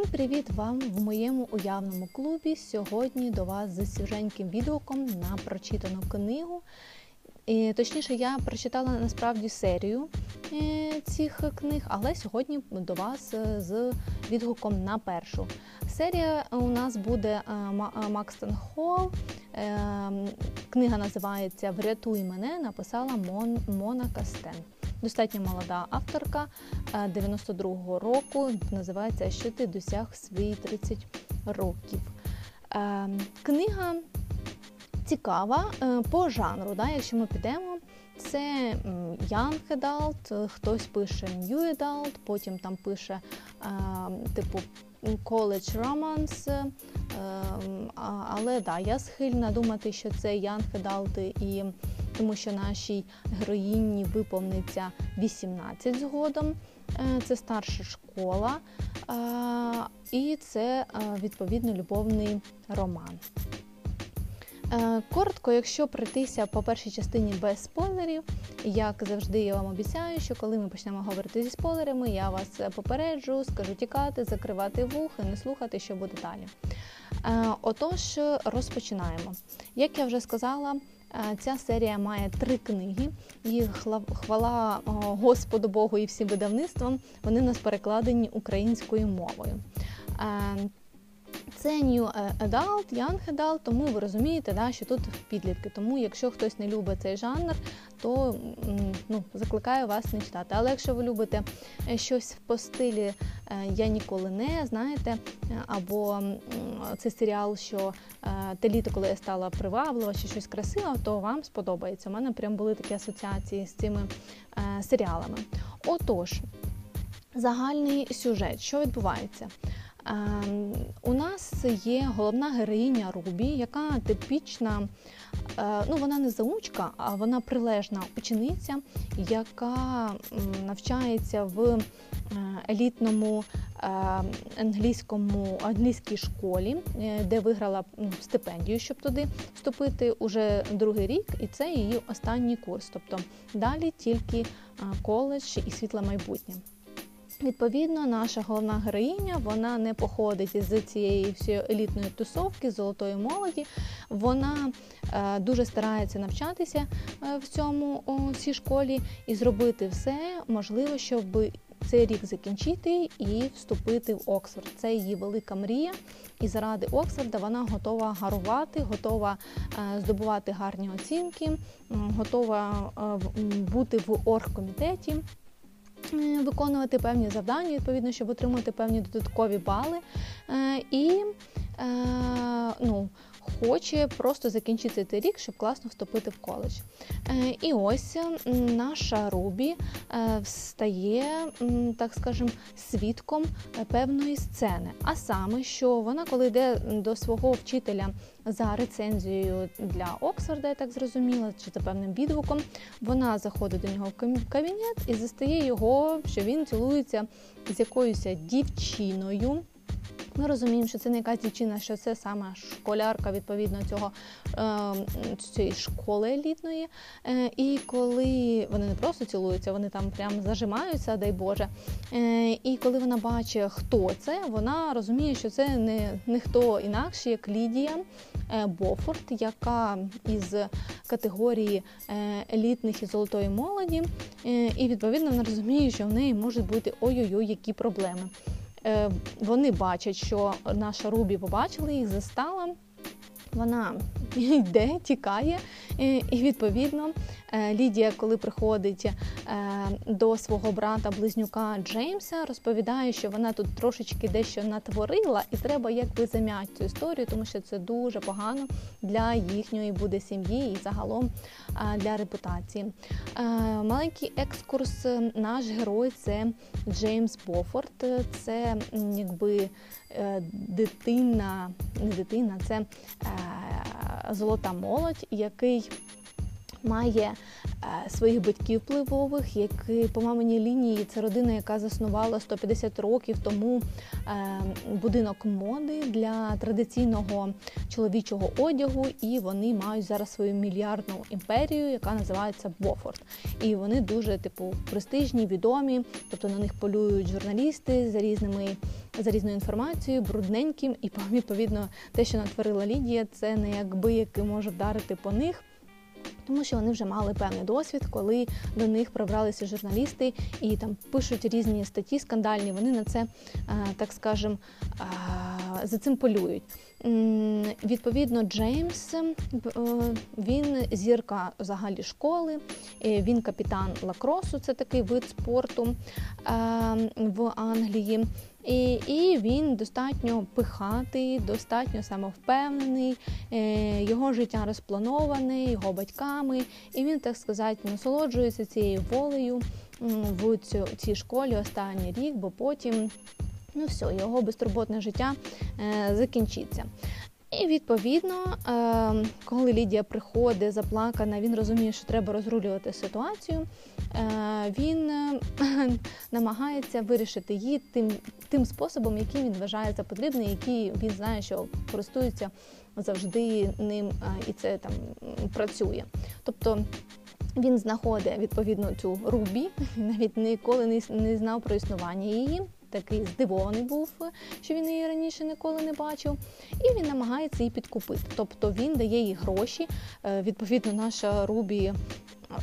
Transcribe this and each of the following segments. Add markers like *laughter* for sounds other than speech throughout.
Всім привіт вам в моєму уявному клубі. Сьогодні до вас з свіженьким відгуком на прочитану книгу. І, Точніше, я прочитала насправді серію е, цих книг, але сьогодні до вас е, з відгуком на першу. Серія у нас буде е, Макстон Холл. Книга називається Врятуй мене, написала Мон, Мона Кастен. Достатньо молода авторка 92-го року. Називається Що ти досяг свої 30 років. Книга цікава е, по жанру. Да? Якщо ми підемо, це Young Adult, хтось пише New Adult, потім там пише типу Romance. Е, але да, я схильна думати, що це Young Adult, і тому що нашій героїні виповниться 18 згодом. Е, це старша школа, і це відповідно любовний роман. Е, коротко, якщо пройтися по першій частині без спойлерів, як завжди, я вам обіцяю, що коли ми почнемо говорити зі спойлерами, я вас попереджу, скажу тікати, закривати вухи, не слухати, що буде далі. Е, отож, розпочинаємо. Як я вже сказала, е, ця серія має три книги, і хвала Господу Богу і всім видавництвам, вони у нас перекладені українською мовою. Це New Adult, Young Adult, тому ви розумієте, да, що тут підлітки. Тому, якщо хтось не любить цей жанр, то ну, закликаю вас не читати. Але якщо ви любите е, щось по стилі е, Я ніколи не знаєте, або це серіал, що е, те літо, коли я стала приваблива чи щось красиве, то вам сподобається. У мене прям були такі асоціації з цими серіалами. Отож, загальний сюжет, що відбувається? Ем, у нас є головна героїня Рубі, яка типічна, е, ну вона не заучка, а вона прилежна учениця, яка навчається в е, елітному е, англійському англійській школі, де виграла стипендію, щоб туди вступити уже другий рік, і це її останній курс. Тобто далі тільки коледж і світле майбутнє. Відповідно, наша головна героїня вона не походить з цієї всієї елітної тусовки, золотої молоді. Вона е, дуже старається навчатися е, в цьому у цій школі і зробити все можливе, щоб цей рік закінчити і вступити в Оксфорд. Це її велика мрія. І заради Оксфорда вона готова гарувати, готова е, здобувати гарні оцінки, готова е, бути в оргкомітеті. Виконувати певні завдання, відповідно, щоб отримати певні додаткові бали. Е, і е, ну, хоче просто закінчити цей рік, щоб класно вступити в коледж. Е, і ось наша Рубі стає, так скажемо, свідком певної сцени. А саме, що вона, коли йде до свого вчителя за рецензією для Оксфорда, я так зрозуміла, чи за певним відгуком, вона заходить до нього в кабінет і застає його, що він цілується з якоюсь дівчиною. Ми розуміємо, що це не якась дівчина, що це саме школярка відповідно цього е, цієї школи елітної. Е, і коли вони не просто цілуються, вони там прям зажимаються, дай Боже. Е, і коли вона бачить, хто це, вона розуміє, що це не, не хто інакше, як Лідія Бофорт, яка із категорії елітних і золотої молоді. І відповідно вона розуміє, що в неї можуть бути ой-ой-ой, які проблеми. Е, вони бачать, що наша Рубі побачила їх, застала. Вона йде, тікає, і відповідно Е, Лідія, коли приходить е, до свого брата-близнюка Джеймса, розповідає, що вона тут трошечки дещо натворила, і треба якби зам'яти цю історію, тому що це дуже погано для їхньої буде сім'ї і загалом е, для репутації. Маленький екскурс, наш герой це Джеймс Бофорд. Це якби дитина, не дитина, це золота молодь, який Має е, своїх батьків впливових, які по маминій лінії це родина, яка заснувала 150 років тому е, будинок моди для традиційного чоловічого одягу, і вони мають зараз свою мільярдну імперію, яка називається Бофорд. І вони дуже типу престижні, відомі, тобто на них полюють журналісти за різними за різною інформацією, брудненьким, і відповідно те, що натворила Лідія, це не якби який може вдарити по них тому що вони вже мали певний досвід, коли до них пробралися журналісти і там пишуть різні статті скандальні. Вони на це, е, так скажем, е, за цим полюють. Відповідно, Джеймс е, він зірка взагалі школи, він капітан лакросу, це такий вид спорту в Англії. І і він достатньо пихатий, достатньо самовпевнений, е, його життя розплановане, його батьками, і він, так сказати, насолоджується цією волею в цій школі останній рік, бо потім ну все, його безтурботне життя е, закінчиться. І відповідно, е, коли Лідія приходить заплакана, він розуміє, що треба розрулювати ситуацію. Е, він е, *laughs* намагається вирішити її тим тим способом, який він вважає за потрібний, який він знає, що користується завжди ним, і це там працює. Тобто він знаходить відповідно цю рубі, *laughs* навіть ніколи не знав про існування її такий здивований був, що він її раніше ніколи не бачив, і він намагається її підкупити. Тобто він дає їй гроші. Е, відповідно, наша Рубі.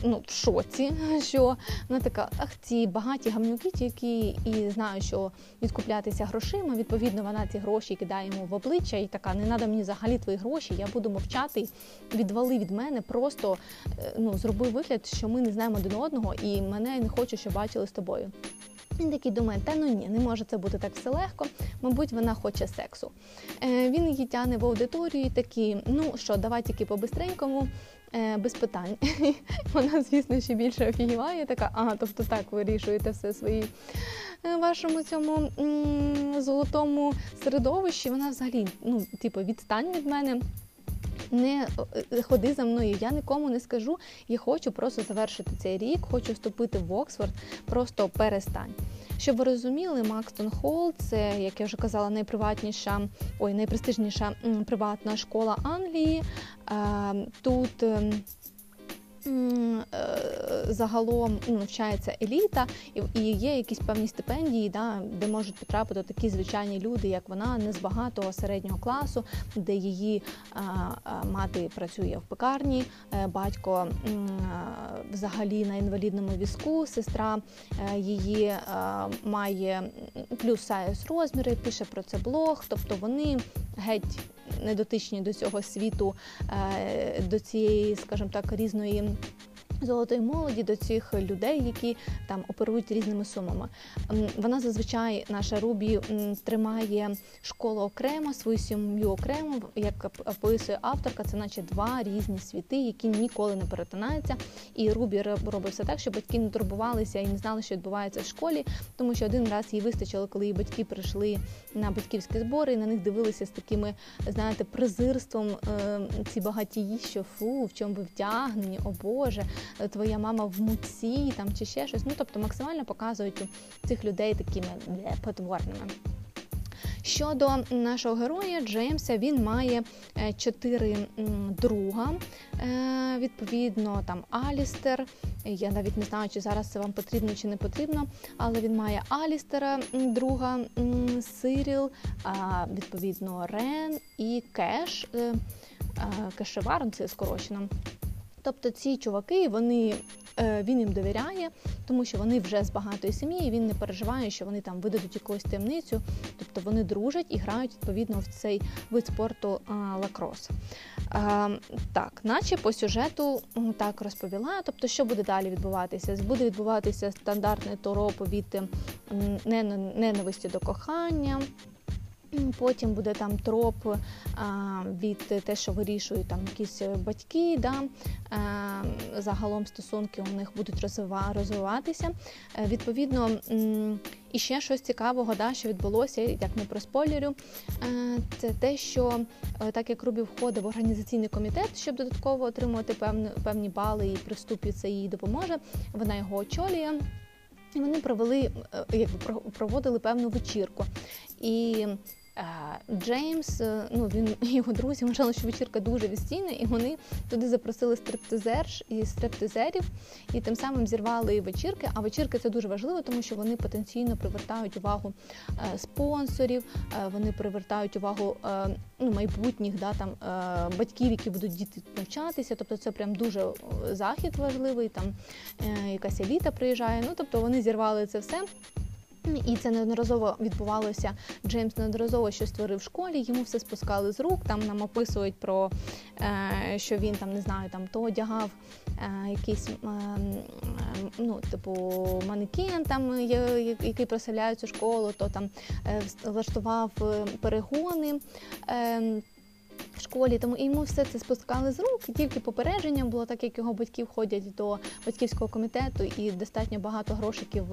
Ну, в шоці, *laughs* що вона така, ах, ці багаті гамнюки, які і знають, що відкуплятися грошима. Відповідно, вона ці гроші кидає йому в обличчя і така: не треба мені взагалі твої гроші, я буду мовчати, відвали від мене, просто е, ну, зроби вигляд, що ми не знаємо один одного, і мене не хочу, щоб бачили з тобою. Він такий думає, та ну ні, не може це бути так все легко. Мабуть, вона хоче сексу. Е, Він її тяне в аудиторію і такий, ну що, давай тільки по-бистренькому, е, без питань. *laughs* Вона, звісно, ще більше офігіває, така, ага, тобто так вирішуєте все свої е, вашому цьому золотому середовищі. Вона взагалі, ну, типу, відстань від мене не е, ходи за мною. Я нікому не скажу. Я хочу просто завершити цей рік, хочу вступити в Оксфорд, просто перестань. Щоб ви розуміли, Макстон Холл це, як я вже казала, найприватніша, ой, найпрестижніша приватна школа Англії. Тут ем, загалом ну, навчається еліта, і є якісь певні стипендії, да, де можуть потрапити такі звичайні люди, як вона, не з багатого середнього класу, де її мати працює в пекарні, е, батько взагалі на інвалідному візку, сестра е, її має плюс сайз розміри, пише про це блог, тобто вони геть недотичні до цього світу, е, до цієї, скажімо так, різної золотої молоді до цих людей, які там оперують різними сумами. Вона зазвичай наша Рубі тримає школу окремо, свою сім'ю окремо, як описує авторка, це наче два різні світи, які ніколи не перетинаються. І Рубі робить все так, щоб батьки не турбувалися і не знали, що відбувається в школі, тому що один раз їй вистачило, коли її батьки прийшли на батьківські збори, і на них дивилися з такими, знаєте, презирством е, ці багатії, що фу, в чому ви вдягнені, о Боже твоя мама в муці там чи ще щось. Ну тобто максимально показують цих людей такими потворними. Щодо нашого героя Джеймса, він має е, чотири друга. Е, відповідно, там Алістер. Я навіть не знаю, чи зараз це вам потрібно чи не потрібно, але він має Алістера, друга Сиріл, відповідно, Рен і Кеш. Е, Кешевар, це скорочено. Тобто ці чуваки, вони, е, він їм довіряє, тому що вони вже з багатої сім'ї, і він не переживає, що вони там видадуть якусь таємницю. Тобто вони дружать і грають відповідно в цей вид спорту лакрос. Так, наче по сюжету так розповіла. Тобто, що буде далі відбуватися? Буде відбуватися стандартний тороп від ненависті до кохання. Потім буде там троп а, від те, що вирішують там якісь батьки, да, а, загалом стосунки у них будуть розвиватися. Е, відповідно, і ще щось цікавого, да, що відбулося, як не про спойлерю, е, це те, що е, так як Рубі входить в організаційний комітет, щоб додатково отримувати певні, певні бали і при вступі це їй допоможе. Вона його очолює. Вони провели, проводили певну вечірку. І Джеймс, е, ну він і *laughs* його друзі вважали, що вечірка дуже відстійна, і вони туди запросили стриптизерш і стриптизерів, і тим самим зірвали вечірки. А вечірки це дуже важливо, тому що вони потенційно привертають увагу е, спонсорів, е, вони привертають увагу ну, майбутніх да, там, батьків, які будуть діти навчатися. Тобто це прям дуже захід важливий. Там якась еліта приїжджає. Ну тобто вони зірвали це все. І це неодноразово відбувалося. Джеймс неодноразово щось створив в школі, йому все спускали з рук. Там нам описують про е, що він там не знаю, там то одягав е, якийсь е, ну, типу манекен, там який проселяє цю школу, то там влаштував перегони. Ем, в школі, тому йому все це спускали з рук. І тільки попередження було так, як його батьки входять до батьківського комітету і достатньо багато грошиків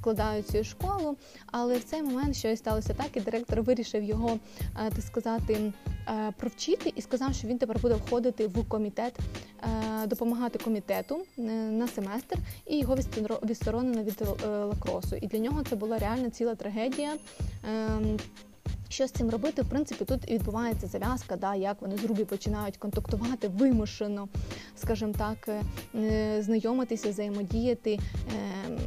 вкладають в цю школу. Але в цей момент щось сталося так, і директор вирішив його е, так сказати е, провчити і сказав, що він тепер буде входити в комітет, е, допомагати комітету на семестр, і його відсторонено від лакросу. І для нього це була реально ціла трагедія. Що з цим робити? В принципі, тут відбувається зав'язка, да, як вони з Рубі починають контактувати вимушено, скажімо так, е, знайомитися, взаємодіяти, е,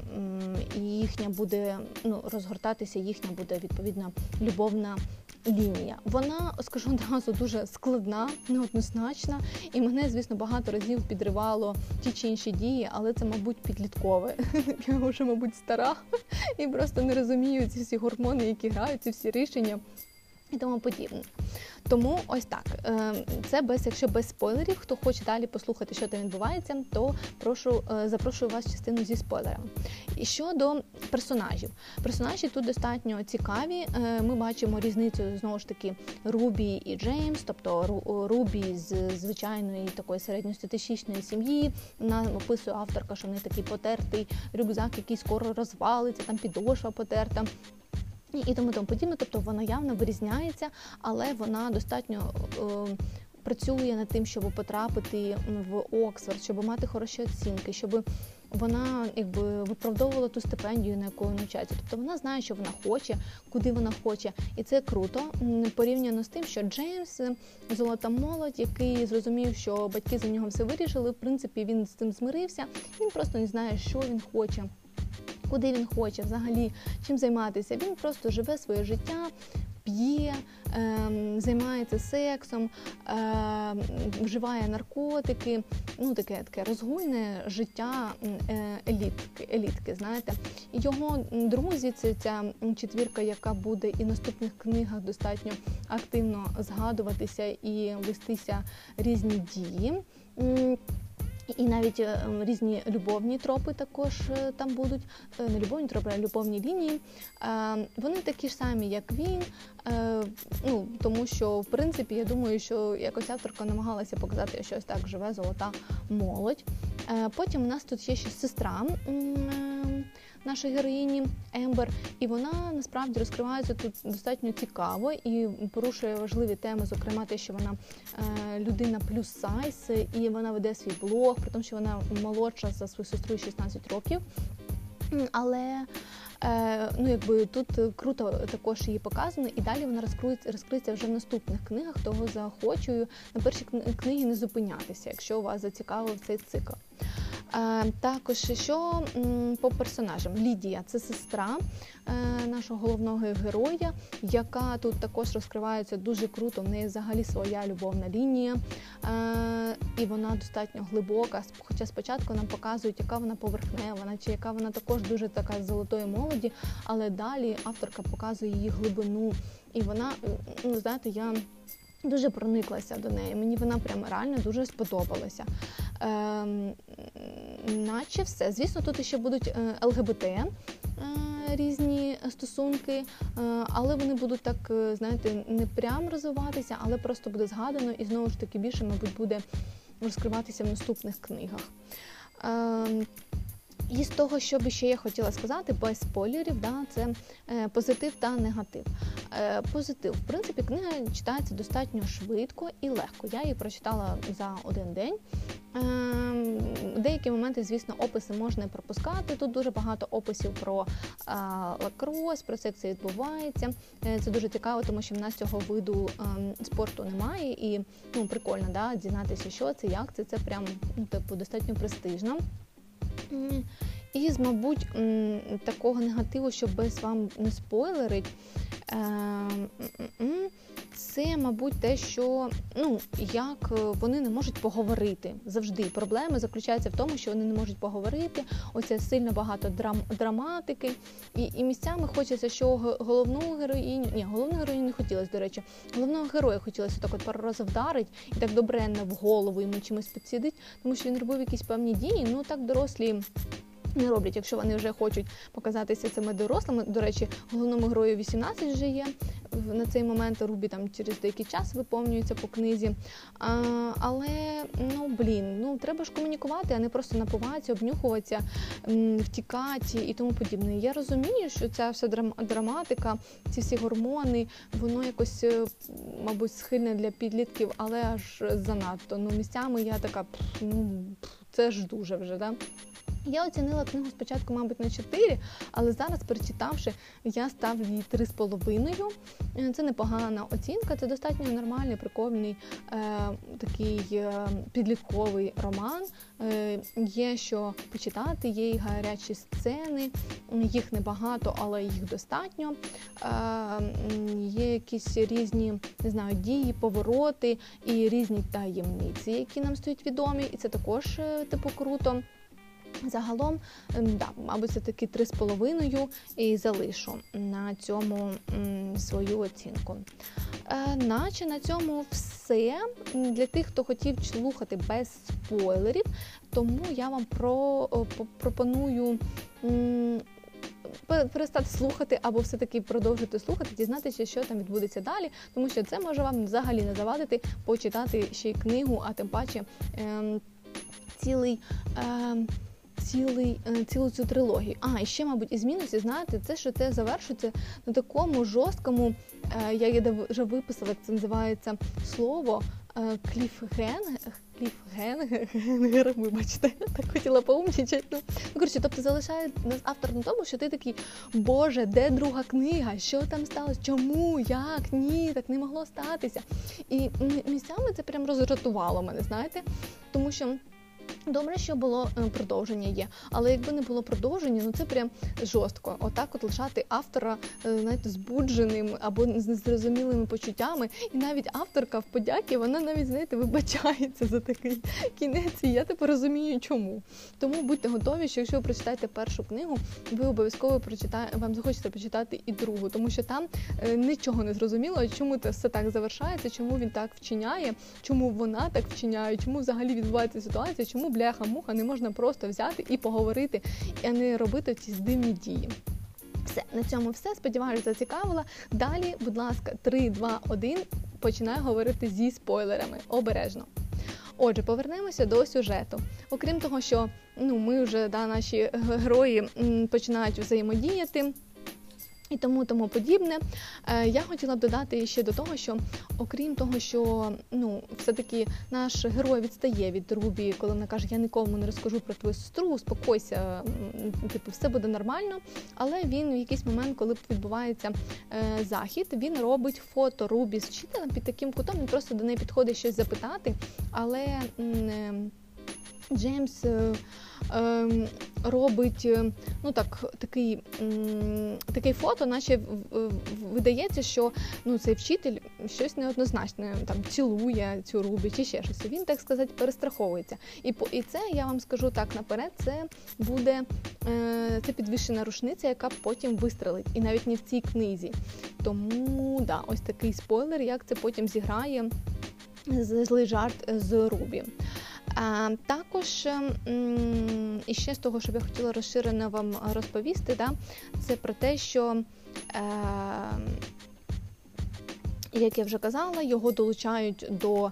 і їхня буде ну, розгортатися, їхня буде відповідна любовна лінія. Вона, скажу одразу, дуже складна, неоднозначна, і мене, звісно, багато разів підривало ті чи інші дії, але це, мабуть, підліткове. *laughs* Я вже, мабуть, стара і просто не розумію ці всі гормони, які грають, ці всі рішення і тому подібне. Тому ось так. Е, це без, якщо без спойлерів, хто хоче далі послухати, що там відбувається, то прошу е, запрошую вас частину зі спойлерами. І щодо персонажів, персонажі тут достатньо цікаві. Е, ми бачимо різницю знову ж таки Рубі і Джеймс, тобто Рубі з звичайної такої середньостатистичної сім'ї. Вона описує авторка, що в такий потертий рюкзак, який скоро розвалиться, там підошва потерта і тому тому подібне. Тобто вона явно вирізняється, але вона достатньо. Е, Працює над тим, щоб потрапити в Оксфорд, щоб мати хороші оцінки, щоб вона якби виправдовувала ту стипендію, на яку навчається. Тобто вона знає, що вона хоче, куди вона хоче, і це круто порівняно з тим, що Джеймс золота молодь, який зрозумів, що батьки за нього все вирішили. В принципі, він з цим змирився. Він просто не знає, що він хоче куди він хоче взагалі чим займатися. Він просто живе своє життя. П'є, е, займається сексом, е, вживає наркотики, ну таке таке розгульне життя е, елітки. елітки, знаєте. Його друзі, це ця четвірка, яка буде і в наступних книгах достатньо активно згадуватися і вестися різні дії. І навіть е, різні любовні тропи також е, там будуть, е, не любовні тропи, а любовні лінії. Вони такі ж самі, як він. Ну тому що в принципі я думаю, що якось авторка намагалася показати, що ось так живе золота молодь. Потім у нас тут є ще сестра нашої героїні Ембер, і вона насправді розкривається тут достатньо цікаво і порушує важливі теми, зокрема те, що вона е, людина плюс сайз, і вона веде свій блог, при тому, що вона молодша за свою сестру 16 років. Але е, ну якби тут круто також її показано, і далі вона розкриється, розкриється вже в наступних книгах. Того захочую на першій книгі не зупинятися, якщо вас зацікавив цей цикл. Також що по персонажам Лідія це сестра е, нашого головного героя, яка тут також розкривається дуже круто. В неї взагалі своя любовна лінія, е, і вона достатньо глибока. Хоча спочатку нам показують, яка вона поверхнева, чи яка вона також дуже така з золотої молоді, але далі авторка показує її глибину, і вона ну знаєте, я. Дуже прониклася до неї. Мені вона прямо реально дуже сподобалася. Ем, Наче все. Звісно, тут ще будуть е, ЛГБТ. Е, різні стосунки, але вони будуть так, знаєте, не прям розвиватися, але просто буде згадано і знову ж таки більше, мабуть, буде розкриватися в наступних книгах. Ем, і з того, що би ще я хотіла сказати, без спойлерів, да, це е, позитив та негатив. Е, Позитив, в принципі, книга читається достатньо швидко і легко. Я її прочитала за один день. Е, Деякі моменти, звісно, описи можна пропускати. Тут дуже багато описів про лакрос, про це як це відбувається. Це дуже цікаво, тому що в нас цього виду е, спорту немає, і ну, прикольно да, дізнатися, що це, як це. Це прям ну, типу достатньо престижно. І, мабуть, такого негативу, що без вам не спойлерить, ем, це, мабуть, те, що ну, як вони не можуть поговорити завжди. Проблеми заключаються в тому, що вони не можуть поговорити. Оце сильно багато драм, драматики. І і місцями хочеться, що головну героїню, ні, головну героїню не хотілося, до речі, головного героя хотілося так от пару разів вдарить і так добренно в голову йому чимось підсидить, тому що він робив якісь певні дії, ну так дорослі не роблять, якщо вони вже хочуть показатися цими дорослими. До речі, головному герою 18 вже є. На цей момент Рубі там через деякий час виповнюється по книзі. А, Але ну блін, ну треба ж комунікувати, а не просто напуватися, обнюхуватися, втікати і тому подібне. Я розумію, що ця вся драматика, ці всі гормони, воно якось, е, мабуть, схильне для підлітків, але аж занадто. Ну, місцями я така, ну це ж дуже вже. да? Я оцінила книгу спочатку, мабуть, на 4, але зараз, перечитавши, я ставлю їй 3,5. Е, це непогана оцінка, це достатньо нормальний, прикольний е, такий е, підлітковий роман. Е, Є що почитати, є і гарячі сцени, їх небагато, але їх достатньо. Е, Є якісь різні не знаю, дії, повороти і різні таємниці, які нам стають відомі, і це також е, типу круто. Загалом, ем, да, мабуть, це таки 3,5 і залишу на цьому свою оцінку. Е, наче на цьому все. Для тих, хто хотів слухати без спойлерів, тому я вам про, пропоную. Перестати слухати або все-таки продовжити слухати, дізнатися, що там відбудеться далі, тому що це може вам взагалі не завадити почитати ще й книгу, а тим паче е, цілий. Е, цілий, е, цілу цю трилогію. А, і ще, мабуть, із мінусів, знаєте, це, що це завершується на такому жорсткому, е, я вже виписала, як це називається слово кліфген. Кліфгенгер, вибачте, *laughs* так хотіла поумнічати. Ну, коротше, тобто залишає нас автор на тому, що ти такий, Боже, де друга книга? Що там сталося? Чому? Як? Ні, так не могло статися. І місцями це прям розратувало мене, знаєте, тому що. Добре, що було е, продовження є, але якби не було продовження, ну це прям жорстко. Отак, от лишати автора, е, знаєте, збудженим або з незрозумілими почуттями. І навіть авторка в подяки, вона навіть знаєте, вибачається за такий кінець. І я тепер розумію, чому. Тому будьте готові, що якщо ви прочитаєте першу книгу, ви обов'язково прочитаєте, вам захочеться прочитати і другу, тому що там е, нічого не зрозуміло, чому це все так завершається, чому він так вчиняє, чому вона так вчиняє, чому взагалі відбувається ситуація, чому бляха-муха не можна просто взяти і поговорити, а не робити ці здивні дії. Все, на цьому все. Сподіваюся, зацікавила. Далі, будь ласка, 3, 2, 1, починаю говорити зі спойлерами. Обережно. Отже, повернемося до сюжету. Окрім того, що ну, ми вже да, наші герої починають взаємодіяти. І тому тому подібне. Е, я хотіла б додати ще до того, що окрім того, що ну все-таки наш герой відстає від Рубі, коли вона каже, я нікому не розкажу про твою сестру, успокойся, типу, все буде нормально. Але він в якийсь момент, коли відбувається е, захід, він робить фото Рубі з вчителем під таким кутом. Він просто до неї підходить щось запитати. Але е, Джеймс. Е, Ем, робить е, ну так, такий такий фото, наче видається, що ну, цей вчитель щось неоднозначне там цілує цю рубі чи ще щось. Він, так сказати, перестраховується. І і це я вам скажу так наперед, це буде е, це підвищена рушниця, яка потім вистрелить. І навіть не в цій книзі. Тому да, ось такий спойлер, як це потім зіграє злий жарт з Рубі. Також і ще з того, що я хотіла розширено вам розповісти, да, це про те, що. Е, як я вже казала, його долучають до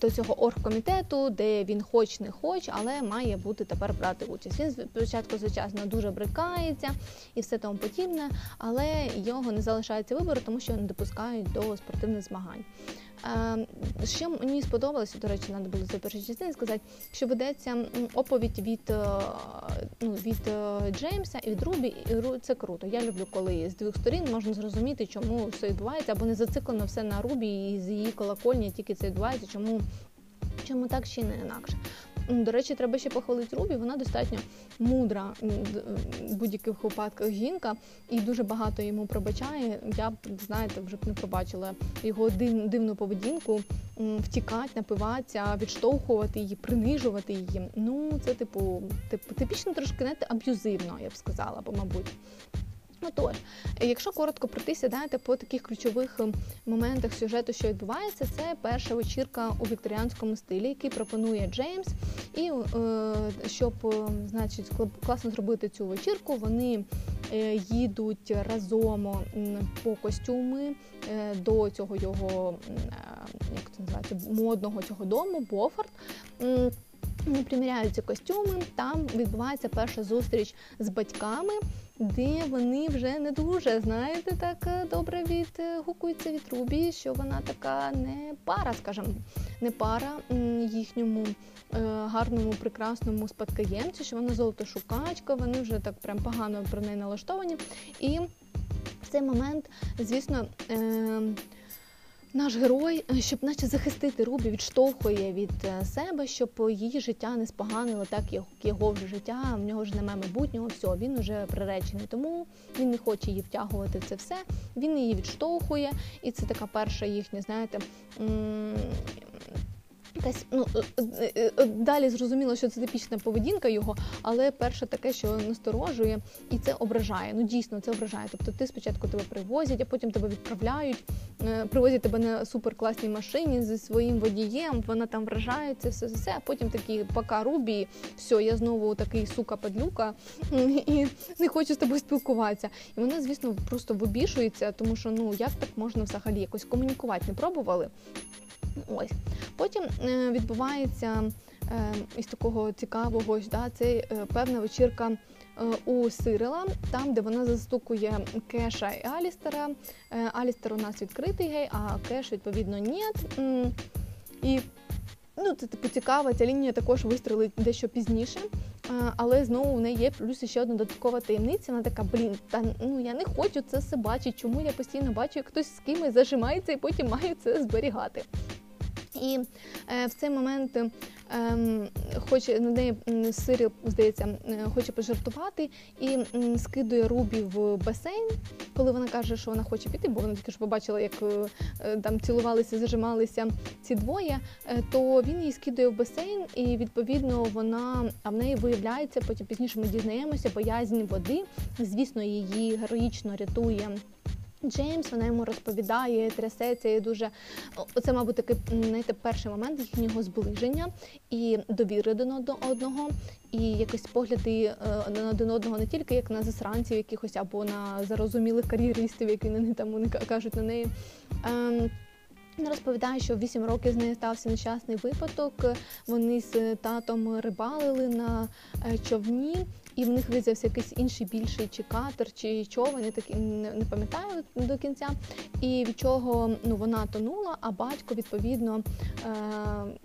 до цього оргкомітету, де він хоч не хоч, але має бути тепер брати участь. Він спочатку, звичайно, дуже брикається і все тому подібне, але його не залишається вибору, тому що не допускають до спортивних змагань. Що мені сподобалося, до речі, треба було за першу частину сказати, що ведеться оповідь від е, ну, від е, Джеймса і від Рубі. І це круто. Я люблю, коли з двох сторін можна зрозуміти, чому все відбувається, або не зациклено все на Рубі і з її колокольні, тільки це відбувається, чому. Чому так ще не інакше? До речі, треба ще похвалити Рубі. Вона достатньо мудра в будь-яких випадках жінка і дуже багато йому пробачає. Я б знаєте, вже б не пробачила його дивну поведінку, втікати, напиватися, відштовхувати її, принижувати її. Ну це типу, типу типічно трошки не аб'юзивно, я б сказала, бо мабуть. Отож, якщо коротко пройтися, знаєте, по таких ключових ем, моментах сюжету, що відбувається, це перша вечірка у вікторіанському стилі, який пропонує Джеймс. І е, щоб ем, значить, класно зробити цю вечірку, вони е, їдуть разом по костюми е, до цього його як це називається, модного цього дому, Бофорт. Приміряються костюми, там відбувається перша зустріч з батьками, де вони вже не дуже, знаєте, так е, добре відгукуються від Рубі, що вона така не пара, скажімо, не пара їхньому е, гарному, прекрасному спадкоємцю, що вона золотошукачка, вони вже так прям погано про неї налаштовані. І в цей момент, звісно, е, наш герой, е, щоб наче захистити Рубі, відштовхує від е, себе, щоб її життя не споганило, так як його вже життя, в нього ж немає майбутнього, все, він вже приречений. Тому він не хоче її втягувати це все. Він її відштовхує, і це така перша їхня, знаєте якась ну е, е, е, далі зрозуміло, що це типічна поведінка його, але перше таке, що насторожує, і це ображає. Ну дійсно це ображає. Тобто ти спочатку тебе привозять, а потім тебе відправляють, привозять тебе на суперкласній машині зі своїм водієм. Вона там вражається, все все. А потім такі пока рубі, все, я знову такий сука падлюка *laughs* і не хочу з тобою спілкуватися. І вона, звісно, просто вибішується, тому що ну як так можна взагалі якось комунікувати, не пробували. Ось Потім відбувається е, із такого цікавого да, це е, певна вечірка у Сирила, там, де вона застукує Кеша і Алістера. Алістер у нас відкритий гей, а Кеш, відповідно, ні. І ну, це типу цікаво, ця лінія також вистрілить дещо пізніше. Але знову в неї є плюс ще одна додаткова таємниця. Вона така, блін, та ну я не хочу це все бачити. Чому я постійно бачу, як хтось з кимось зажимається і потім має це зберігати. І е, в цей момент е, хоче на неї Сирі, здається, е, хоче пожартувати і скидує Рубі в басейн, коли вона каже, що вона хоче піти, бо вона тільки ж побачила, як е, там цілувалися, зажималися ці двоє. То він її скидує в басейн, і відповідно вона а в неї виявляється. Потім пізніше ми дізнаємося боязнь води. Звісно, її героїчно рятує. Джеймс, вона йому розповідає, трясеться і дуже оце, мабуть, такий знаєте, перший момент їхнього зближення і довіри до одного, і якось погляди е, на один одного не тільки як на засранців, якихось або на зарозумілих кар'єристів, які вони там кажуть на неї. Ем, вона розповідає, що в 8 років з нею стався нещасний випадок. Вони з татом рибалили на е, човні, і в них виявився якийсь інший більший чи катер, чи човен, я так не, не пам'ятаю до кінця. І від чого ну вона тонула, а батько відповідно е,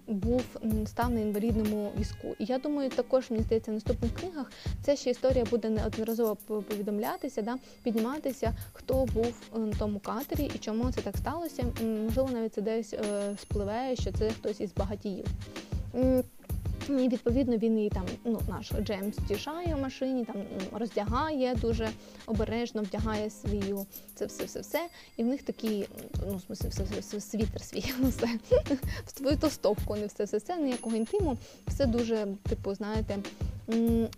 був став на інвалідному візку. І я думаю, також мені здається, в наступних книгах ця ще історія буде неодноразово повідомлятися, да, підніматися, хто був на тому катері і чому це так сталося. Можливо, навіть це десь е, спливе, що це хтось із багатіїв. І відповідно він її там, ну наш Джеймс тішає в машині, там роздягає дуже обережно, вдягає свою це все, все, все. І в них такі, ну в смысле, все, все, все світер свій, *laughs* все в свою тостовку, не все, все, все, ніякого інтиму. Все дуже, типу, знаєте,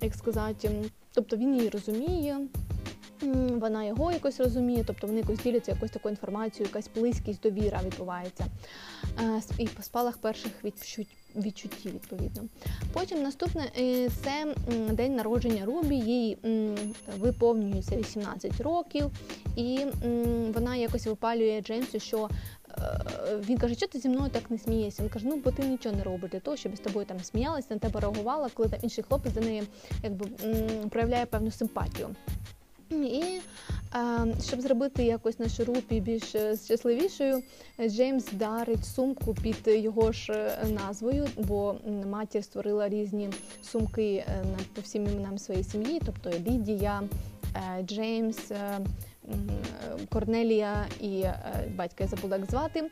як сказати, тобто він її розуміє. Вона його якось розуміє, тобто вони якось діляться якось такою інформацією, якась близькість, довіра відбувається. е, і по спалах перших відчуть, відчуттів, відповідно. Потім наступне е, це день народження Рубі, їй виповнюється 18 років, і вона якось випалює Джеймсу, що він каже, що ти зі мною так не смієшся? Він каже, ну бо ти нічого не робиш для того, щоб з тобою там сміялися, на тебе реагувала, коли там інший хлопець до неї якби проявляє певну симпатію. І щоб зробити якось нашу рупі більш е, щасливішою, Джеймс дарить сумку під його ж е, назвою, бо матір створила різні сумки е, по всім іменам своєї сім'ї, тобто Лідія, Джеймс. Корнелія і батька я забула як звати.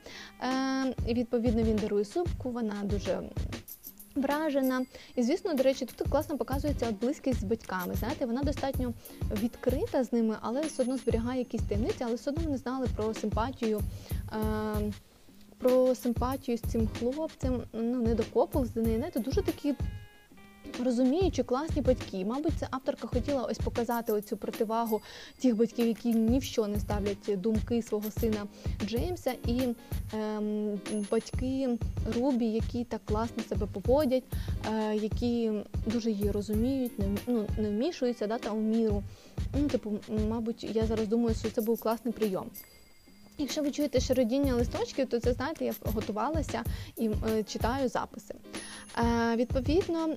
Відповідно, він дарує сумку. Вона дуже вражена. І, звісно, до речі, тут класно показується близькість з батьками. Знаєте, вона достатньо відкрита з ними, але все одно зберігає якісь таємниці, але все одно вони знали про симпатію. Е- про симпатію з цим хлопцем, ну не докопав з неї. Знаєте, дуже такі розуміючи класні батьки. Мабуть, це авторка хотіла ось показати оцю противагу тих батьків, які ні в що не ставлять думки свого сина Джеймса, і ем, батьки Рубі, які так класно себе поводять, е, які дуже її розуміють, не ну, не вмішуються да, та у міру. Ну, типу, мабуть, я зараз думаю, що це був класний прийом. Якщо ви чуєте шародіння листочків, то це знаєте, я готувалася і е, читаю записи. Е, Відповідно,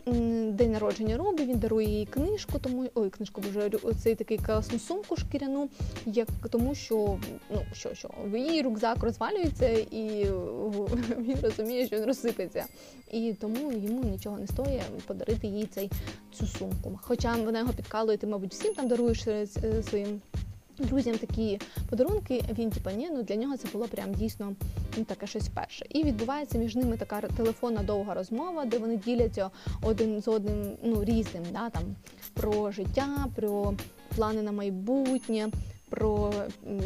день народження Робі, він дарує їй книжку, тому ой, книжку боже, цей такий класну сумку шкіряну, як тому, що ну що, що її рюкзак розвалюється, і *laughs* він розуміє, що він розсипеться. І тому йому нічого не стоїть подарити їй цей цю сумку. Хоча вона його підкалує, ти, мабуть, всім там даруєш е, своїм друзям такі подарунки. Він типа ні, ну для нього це було прям дійсно ну, таке щось перше. І відбувається між ними така телефонна довга розмова, де вони діляться один з одним ну різним, да там про життя, про плани на майбутнє. Про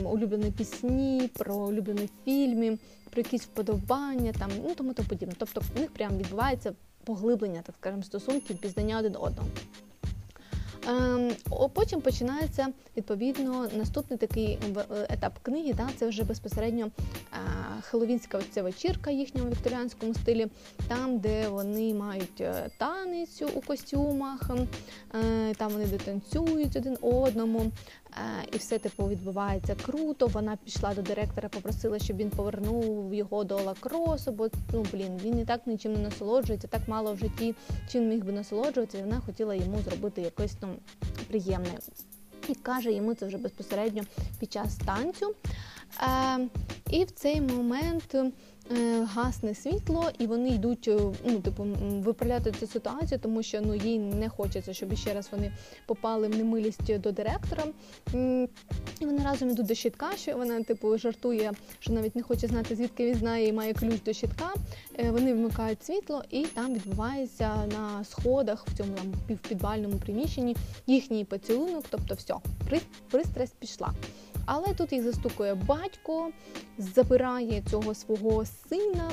улюблені пісні, про улюблені фільми, про якісь вподобання, там ну тому то подібне. Тобто в них прям відбувається поглиблення, так скажемо, стосунків, пізнання один одного. Ем, потім починається відповідно наступний такий е, етап книги. Да, Це вже безпосередньо е, хеловінська ця вечірка їхньому вікторіанському стилі, там, де вони мають таницю танець у костюмах, там вони дотанцюють один одному. І все типу відбувається круто. Вона пішла до директора, попросила, щоб він повернув його до лакросу, бо ну блін, він і так нічим не насолоджується, так мало в житті чим міг би насолоджуватися. і Вона хотіла йому зробити якось ну, приємне. І каже йому це вже безпосередньо під час танцю. Е, І в цей момент Е, гасне світло, і вони йдуть е, ну, типу, виправляти цю ситуацію, тому що ну, їй не хочеться, щоб ще раз вони попали в немилість до директора. І вони разом йдуть до щитка, що вона типу жартує, що навіть не хоче знати, звідки він знає і має ключ до щитка. Е, вони вмикають світло, і там відбувається на сходах в цьому там півпідвальному приміщенні їхній поцілунок, тобто все, пристрасть пішла. Але тут їх застукує батько, забирає цього свого сина.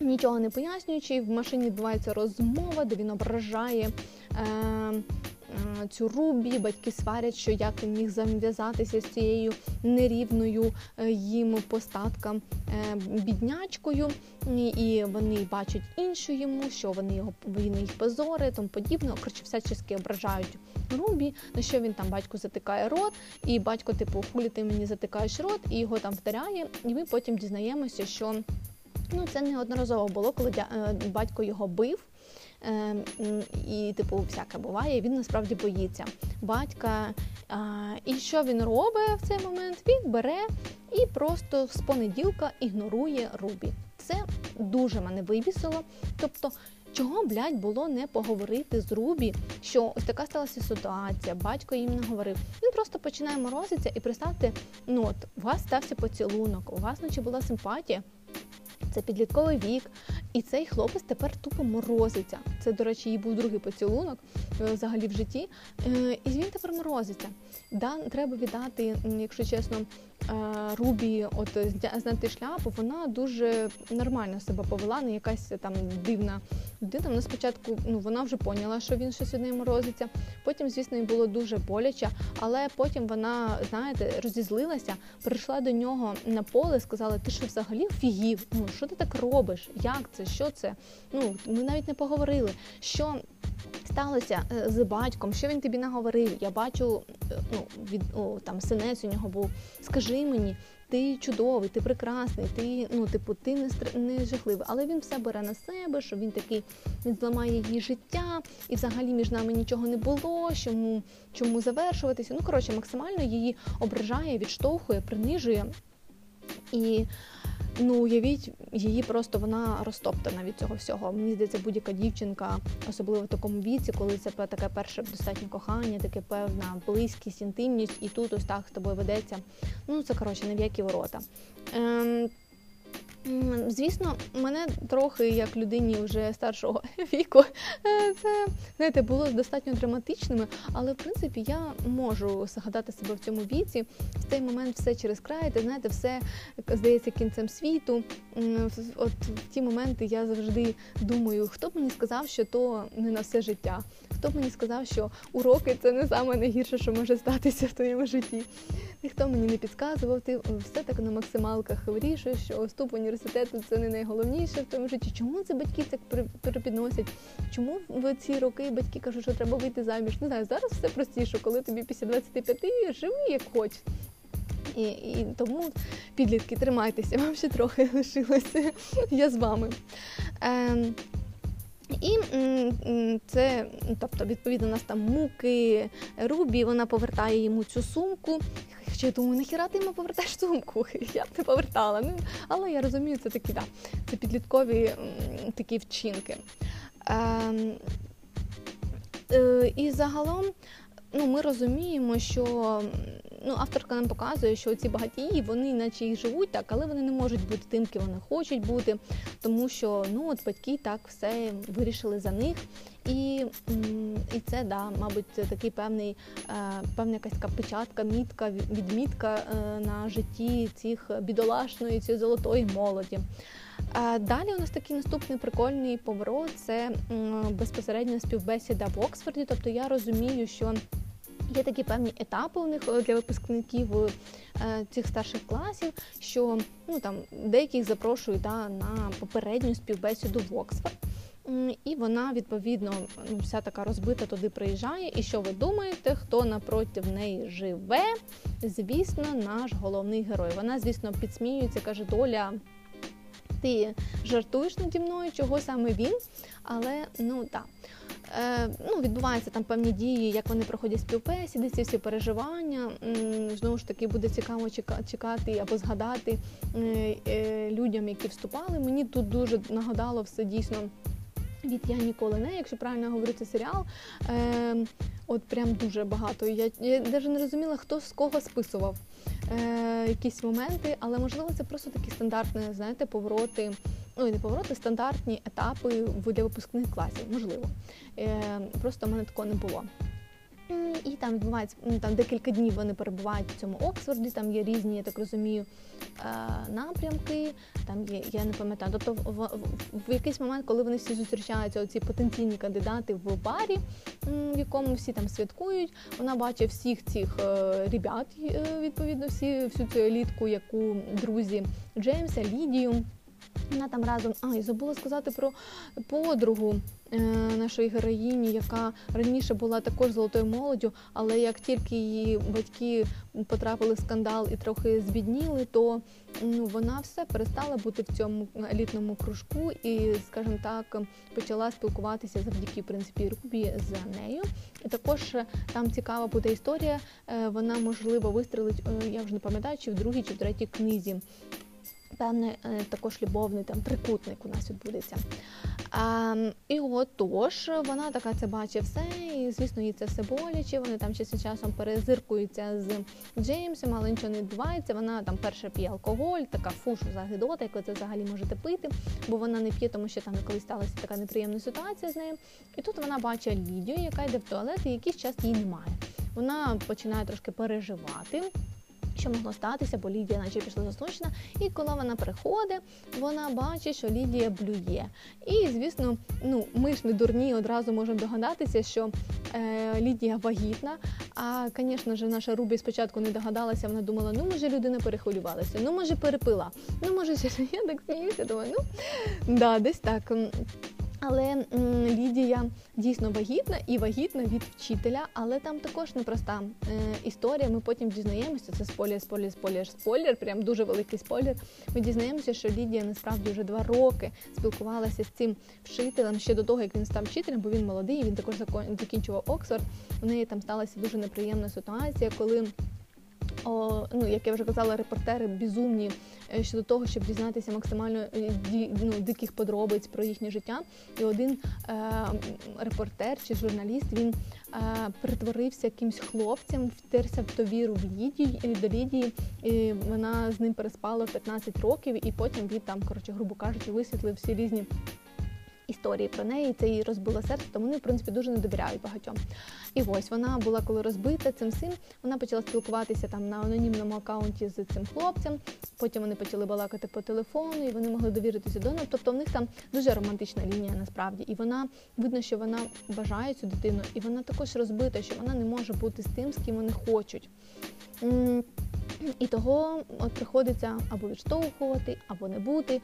Нічого не пояснюючи, в машині відбувається розмова, де він ображає Е, цю рубі, батьки сварять, що як він міг зав'язатися з цією нерівною е, їм постаткам е, біднячкою, і вони бачать іншу йому, що вони його він їх позори, тому подібне. Коротше, всячески ображають рубі, на що він там батько затикає рот, і батько, типу, хулі ти мені затикаєш рот, і його там вдаряє. І ми потім дізнаємося, що ну це неодноразово було, коли батько його бив. Ем, і, типу, всяке буває. Він насправді боїться батька. І що він робить в цей момент? Він бере і просто з понеділка ігнорує Рубі. Це дуже мене вибісило. Тобто. Чого, блядь, було не поговорити з Рубі, що ось така сталася ситуація, батько їм не говорив. Він просто починає морозитися і представте, ну от у вас стався поцілунок, у вас наче була симпатія, це підлітковий вік, і цей хлопець тепер тупо морозиться. Це, до речі, її був другий поцілунок е, взагалі в житті. Е, і він тепер морозиться. Да, Треба віддати, якщо чесно, Рубі, от зняти шляпу, вона дуже нормально себе повела, не якась там дивна людина. Вона спочатку ну, вона вже поняла, що він щось неї морозиться. Потім, звісно, їй було дуже боляче, але потім вона, знаєте, розізлилася, прийшла до нього на поле, сказала: Ти що взагалі фігів? Ну що ти так робиш? Як це? Що це? Ну ми навіть не поговорили. Що сталося е, з батьком? Що він тобі наговорив? Я бачу, е, ну від о, там синець у нього був. Скажи мені. Ти чудовий, ти прекрасний, ти ну, типу, ти не стр... не жахливий. Але він все бере на себе, що він такий він зламає її життя, і взагалі між нами нічого не було. Чому чому завершуватися? Ну коротше, максимально її ображає, відштовхує, принижує. І ну уявіть, її просто вона розтоптана від цього всього. Мені здається, будь-яка дівчинка, особливо в такому віці, коли це таке перше достатнє кохання, таке певна близькість, інтимність, і тут ось так з тобою ведеться. Ну це коротше не в ворота. Ем, Звісно, мене трохи як людині вже старшого *laughs* віку, е, це знаєте, було достатньо драматичними, але в принципі я можу згадати себе в цьому віці. В той момент все через край, ти знаєте, все здається кінцем світу. От в ті моменти я завжди думаю, хто б мені сказав, що то не на все життя, хто б мені сказав, що уроки це не саме найгірше, що може статися в твоєму житті. Ніхто мені не підказував, ти все так на максималках вирішуєш, що в університету це не найголовніше в тому житті. Чому це батьки так перепідносять? Чому в ці роки батьки кажуть, що треба вийти заміж? Не знаю, зараз все простіше, коли тобі після 25 живи як хочеш. І і тому, підлітки, тримайтеся, вам ще трохи лишилося. Я з вами. Ем, і це, тобто, відповідно, у нас там муки, Рубі, вона повертає йому цю сумку. Я думаю, нахіра ти йому повертаєш сумку? *laughs* Я б не повертала. Ну, Але я розумію, це такі, да, це підліткові такі вчинки. Е, е, І загалом ну, ми розуміємо, що ну, авторка нам показує, що ці багатії, вони наче і живуть так, але вони не можуть бути тим, ким вони хочуть бути, тому що ну, от батьки так все вирішили за них. І і це, да, мабуть, це такий певний, е, певна якась така печатка, мітка, відмітка е, на житті цих бідолашної, цієї золотої молоді. Е, далі у нас такий наступний прикольний поворот це безпосередньо співбесіда в Оксфорді. Тобто я розумію, що Є такі певні етапи у них е, для випускників е, цих старших класів, що ну там деяких запрошують да, на попередню співбесіду в Оксфорд. І вона відповідно вся така розбита туди приїжджає. І що ви думаєте, хто напроти неї живе? Звісно, наш головний герой. Вона, звісно, підсміюється, каже, доля. Ти жартуєш наді мною, чого саме він, але ну так. Е, ну, відбуваються там певні дії, як вони проходять співбесіди, ці всі переживання. Знову ж таки, буде цікаво чекати або згадати е, е, людям, які вступали. Мені тут дуже нагадало все дійсно. Від я ніколи не, якщо правильно говорити серіал, е, от прям дуже багато. Я я навіть не розуміла, хто з кого списував е, якісь моменти, але можливо це просто такі стандартні, знаєте, повороти ну і не повороти, стандартні етапи для випускних класів, можливо. Е, Просто в мене такого не було. І там відбувається ну, там декілька днів вони перебувають в цьому Оксфорді, там є різні, я так розумію, е, напрямки. Там є, я не пам'ятаю. Тобто, в, в, в якийсь момент, коли вони всі зустрічаються, оці потенційні кандидати в барі, в якому всі там святкують, вона бачить всіх цих е, ребят, е, відповідно, всі всю цю елітку, яку друзі Джеймса, Лідію. Вона там разом, а і забула сказати про подругу е, нашої героїні, яка раніше була також золотою молоддю, але як тільки її батьки потрапили в скандал і трохи збідніли, то ну вона все перестала бути в цьому елітному кружку і, скажімо так, почала спілкуватися завдяки в принципі Рубі з нею. І також е, там цікава буде історія. Е, вона можливо вистрелить, е, я вже не пам'ятаю, чи в другій, чи в третій книзі певний е, також любовний там трикутник у нас відбудеться. А, І отож, вона така це бачить все, і звісно, їй це все боляче. Вони там час від часом перезиркуються з Джеймсом, але нічого не відбувається. Вона там перша п'є алкоголь, така фушу за гидота, як ви це взагалі можете пити, бо вона не п'є, тому що там колись сталася така неприємна ситуація з нею. І тут вона бачить Лідію, яка йде в туалет, і якийсь час її немає. Вона починає трошки переживати що могло статися, бо Лідія, наче пішла засмучена. І коли вона приходить, вона бачить, що Лідія блює. І, звісно, ну ми ж не дурні, одразу можемо догадатися, що е, Лідія вагітна. А, звісно ж, наша Рубі спочатку не догадалася, вона думала, ну може людина перехвилювалася, ну може перепила, ну може *laughs* я так сміюся, думаю, ну да, десь так. Але Лідія дійсно вагітна і вагітна від вчителя, але там також непроста е, історія. Ми потім дізнаємося. Це спойлер, спойлер, спойлер, спойлер, прям дуже великий спойлер. Ми дізнаємося, що Лідія насправді вже два роки спілкувалася з цим вчителем ще до того, як він став вчителем, бо він молодий. Він також закінчував Оксфорд. У неї там сталася дуже неприємна ситуація, коли. О, ну, як я вже казала, репортери безумні е, щодо того, щоб дізнатися максимально е, ну, диких подробиць про їхнє життя. І один е, репортер чи журналіст він е, притворився якимсь хлопцем, втерся в довіру в Лідії е, до Лідії. І вона з ним переспала 15 років, і потім він там, коротше, грубо кажучи, висвітлив всі різні. Історії про неї це їй розбило серце, тому вони в принципі дуже не довіряють багатьом. І ось вона була коли розбита цим всім. Вона почала спілкуватися там на анонімному акаунті з цим хлопцем. Потім вони почали балакати по телефону, і вони могли довіритися до неї. Тобто в них там дуже романтична лінія насправді. І вона видно, що вона бажає цю дитину, і вона також розбита, що вона не може бути з тим, з ким вони хочуть. І того от приходиться або відштовхувати, або не бути.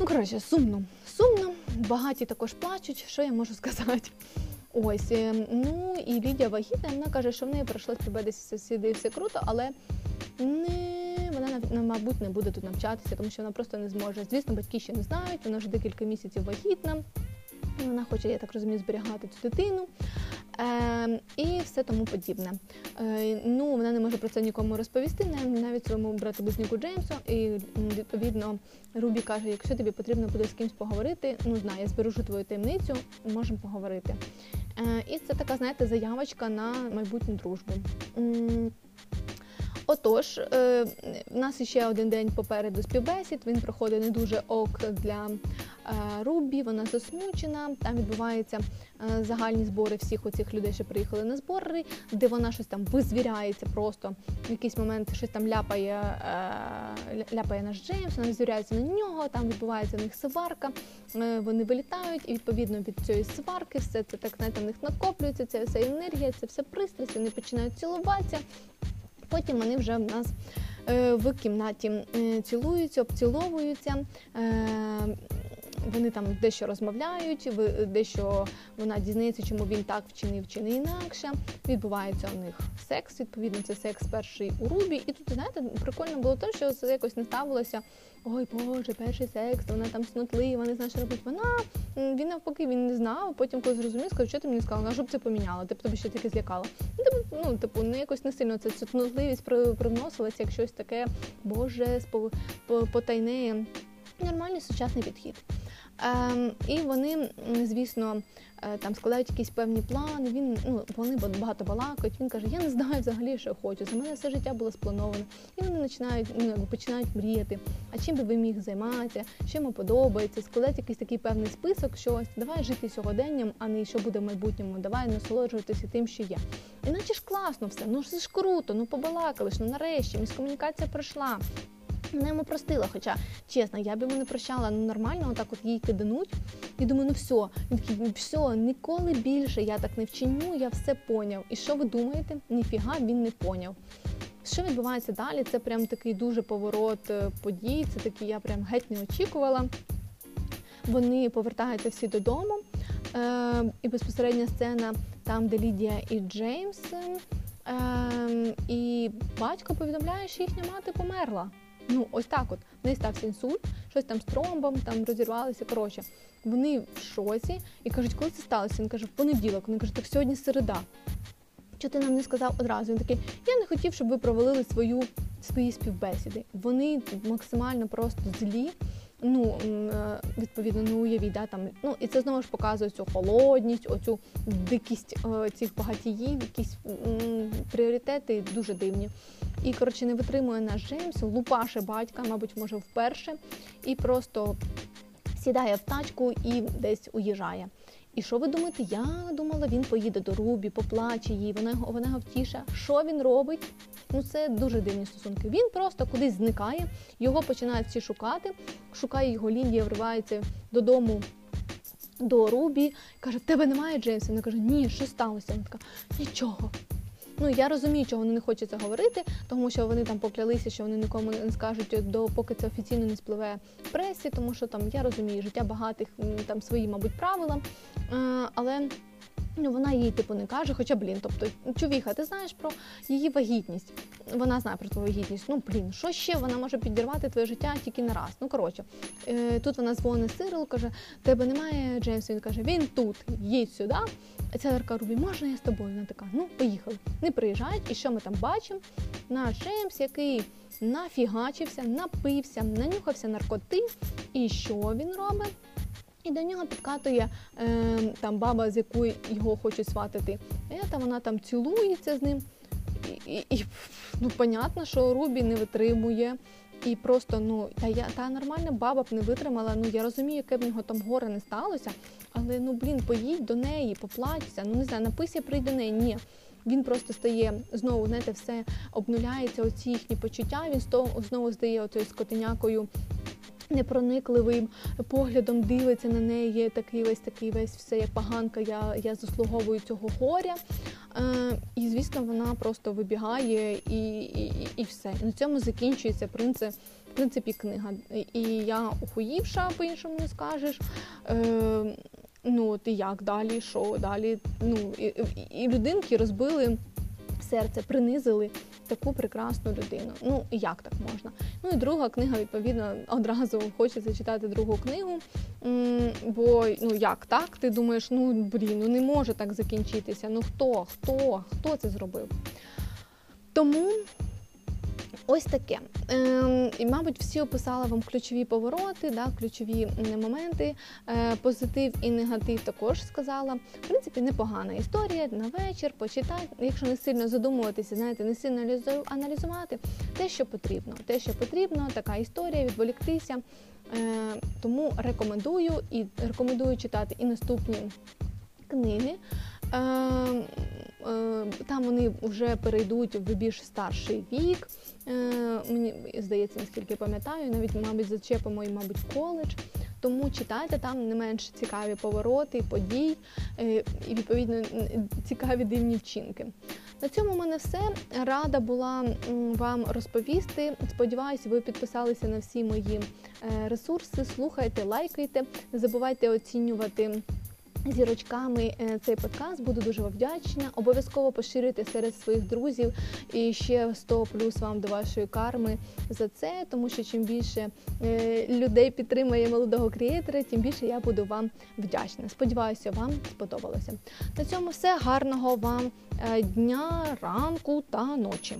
Ну, коротше, сумно. Сумно. Багаті також плачуть, що я можу *laughs* сказати. Ось, е, ну і Лідія вагітна, вона каже, що в неї пройшло співбесіди сюди все круто, але не, вона, на- мабуть, не буде тут навчатися, тому що вона просто не зможе. Звісно, батьки ще не знають, вона вже декілька місяців вагітна. Вона хоче, я так розумію, зберігати цю дитину е, і все тому подібне. Е, ну, вона не може про це нікому розповісти, навіть своєму брату близнюку Джеймсу. І відповідно Рубі каже: якщо тобі потрібно буде з кимось поговорити, ну знай, я збережу твою таємницю, можемо поговорити. Е, і це така, знаєте, заявочка на майбутню дружбу. Отож, е, в нас ще один день попереду співбесід. Він проходить не дуже ок для е, Рубі. Вона засмучена. Там відбуваються е, загальні збори всіх оцих людей, що приїхали на збори, де вона щось там визвіряється просто. В якийсь момент щось там ляпає, ляпає наш Джеймс, вона звіряється на нього. Там відбувається в них сварка. Вони вилітають, і відповідно від цієї сварки все це так знаєте, в них накоплюється. Це вся енергія, це все пристрасть. Вони починають цілуватися. Потім вони вже в нас е, в кімнаті е, цілуються, обціловуються. Е, вони там дещо розмовляють, ви- дещо вона дізнається, чому він так вчинив чи не інакше. Відбувається у них секс. Відповідно, це секс перший у Рубі. І тут, знаєте, прикольно було те, що це якось не ставилося. Ой Боже, перший секс, вона там снутлива, не знає, що робить. Вона він навпаки він не знав. Потім, коли зрозумів, сказав, що ти мені сказала, а це поміняло? Ти б тобі ще таке злякала. Ну, типу, ну, типу, не якось не сильно це цнутливість при- привносилася, як щось таке, Боже, спо- потайне. Нормальний сучасний підхід. Ем, і вони, звісно, е, там складають якісь певні плани. Він ну вони ба- багато балакають. Він каже: Я не знаю взагалі, що хочу. За мене все життя було сплановане. І вони починають ну, починають мріяти. А чим би ви міг займатися, що йому подобається, складати якийсь такий певний список, що ось давай жити сьогоденням, а не що буде в майбутньому. Давай насолоджуватися тим, що є. Іначе ж класно все. Ну це ж круто, ну побалакали ж, ну нарешті міскомунікація пройшла. Вона йому простила, хоча чесно, я б йому не прощала. Ну нормально, отак от їй кидануть. І думаю, ну все, він такий, ну все, ніколи більше я так не вчиню, я все поняв. І що ви думаєте? Ніфіга він не поняв. Що відбувається далі? Це прям такий дуже поворот е, подій. Це такий, я прям геть не очікувала. Вони повертаються всі додому. Е, і безпосередня сцена там, де Лідія і Джеймс. Е, і батько повідомляє, що їхня мати померла. Ну, ось так от. В неї стався інсульт, щось там з тромбом, там розірвалося. Коротше, вони в шоці і кажуть, коли це сталося? Він каже, в понеділок. Вони кажуть, так сьогодні середа. Чого ти нам не сказав одразу? Він такий, я не хотів, щоб ви провалили свою, свої співбесіди. Вони максимально просто злі. Ну, е, відповідно, не уявіть, да, там, ну, і це знову ж показує цю холодність, оцю дикість е, цих багатіїв, якісь пріоритети дуже дивні. І, коротше, не витримує наш Джеймс, лупаше батька, мабуть, може вперше, і просто сідає в тачку і десь уїжджає. І що ви думаєте? Я думала, він поїде до Рубі, поплаче їй, вона його вона його втіша. Що він робить? Ну це дуже дивні стосунки. Він просто кудись зникає, його починають всі шукати. Шукає його Ліндія, вривається додому до Рубі, каже: В тебе немає Джеймса? Вона каже, ні, що сталося? Вона така, нічого. Ну я розумію, чого вони не хочуть це говорити, тому що вони там поклялися, що вони нікому не скажуть, до поки це офіційно не спливе в пресі, тому що там я розумію, життя багатих там свої, мабуть, правила. Е, але ну вона їй типу не каже, хоча блін, тобто, чувіха, ти знаєш про її вагітність. Вона знає про твою вагітність. Ну блін, що ще вона може підірвати твоє життя тільки на раз. Ну коротше, е, тут вона дзвонить Сирилу, каже: тебе немає Джеймса. Він каже, він тут, їдь сюди. Ця Рубі, можна я з тобою? Вона така, ну поїхали. Не приїжджають, і що ми там бачимо? Наш Джеймс, який нафігачився, напився, нанюхався наркоти. І що він робить? І до нього підкатує е, там баба, з якою його хочуть сватати. І там вона там цілується з ним. І, і, і ну, понятно, що Рубі не витримує. І просто, ну, та я та нормальна баба б не витримала. Ну я розумію, яке б нього там горе не сталося. Але ну блін, поїдь до неї, поплачся. Ну не знаю, напися, прийди до неї. Ні. Він просто стає знову, знаєте, все обнуляється, оці їхні почуття. Він знову здає оцею скотинякою непроникливим поглядом дивиться на неї, такий весь такий весь все як поганка. Я я заслуговую цього горя. Е, І звісно, вона просто вибігає і і, і все. На цьому закінчується принцип, в принципі книга. І я ухуївша, по-іншому не скажеш. Е, Ну, і як далі, що далі? Ну і, і людинки розбили серце, принизили таку прекрасну людину. Ну як так можна? Ну і друга книга, відповідно, одразу хочеться читати другу книгу. Бо ну як так? Ти думаєш, ну блін, ну не може так закінчитися. Ну хто, хто, хто це зробив? Тому Ось таке. Ем, І, мабуть, всі описали вам ключові повороти, да, ключові моменти. Е, Позитив і негатив також сказала. В принципі, непогана історія на вечір, почитати. Якщо не сильно задумуватися, знаєте, не сильно аналізувати те, що потрібно. Те, що потрібно, така історія, відволіктися. Е, Тому рекомендую і рекомендую читати і наступні книги. Е, е, там вони вже перейдуть в більш старший вік. Е, мені здається, наскільки пам'ятаю, навіть, мабуть, зачепимо і, мабуть, коледж. Тому читайте там не менш цікаві повороти, подій і, відповідно, цікаві дивні вчинки. На цьому в мене все. Рада була вам розповісти. Сподіваюся, ви підписалися на всі мої ресурси. Слухайте, лайкайте, не забувайте оцінювати зірочками е, цей подкаст. Буду дуже вам вдячна. Обов'язково поширюйте серед своїх друзів і ще 100 плюс вам до вашої карми за це, тому що чим більше е, людей підтримує молодого креатора, тим більше я буду вам вдячна. Сподіваюся, вам сподобалося. На цьому все гарного вам е, дня, ранку та ночі.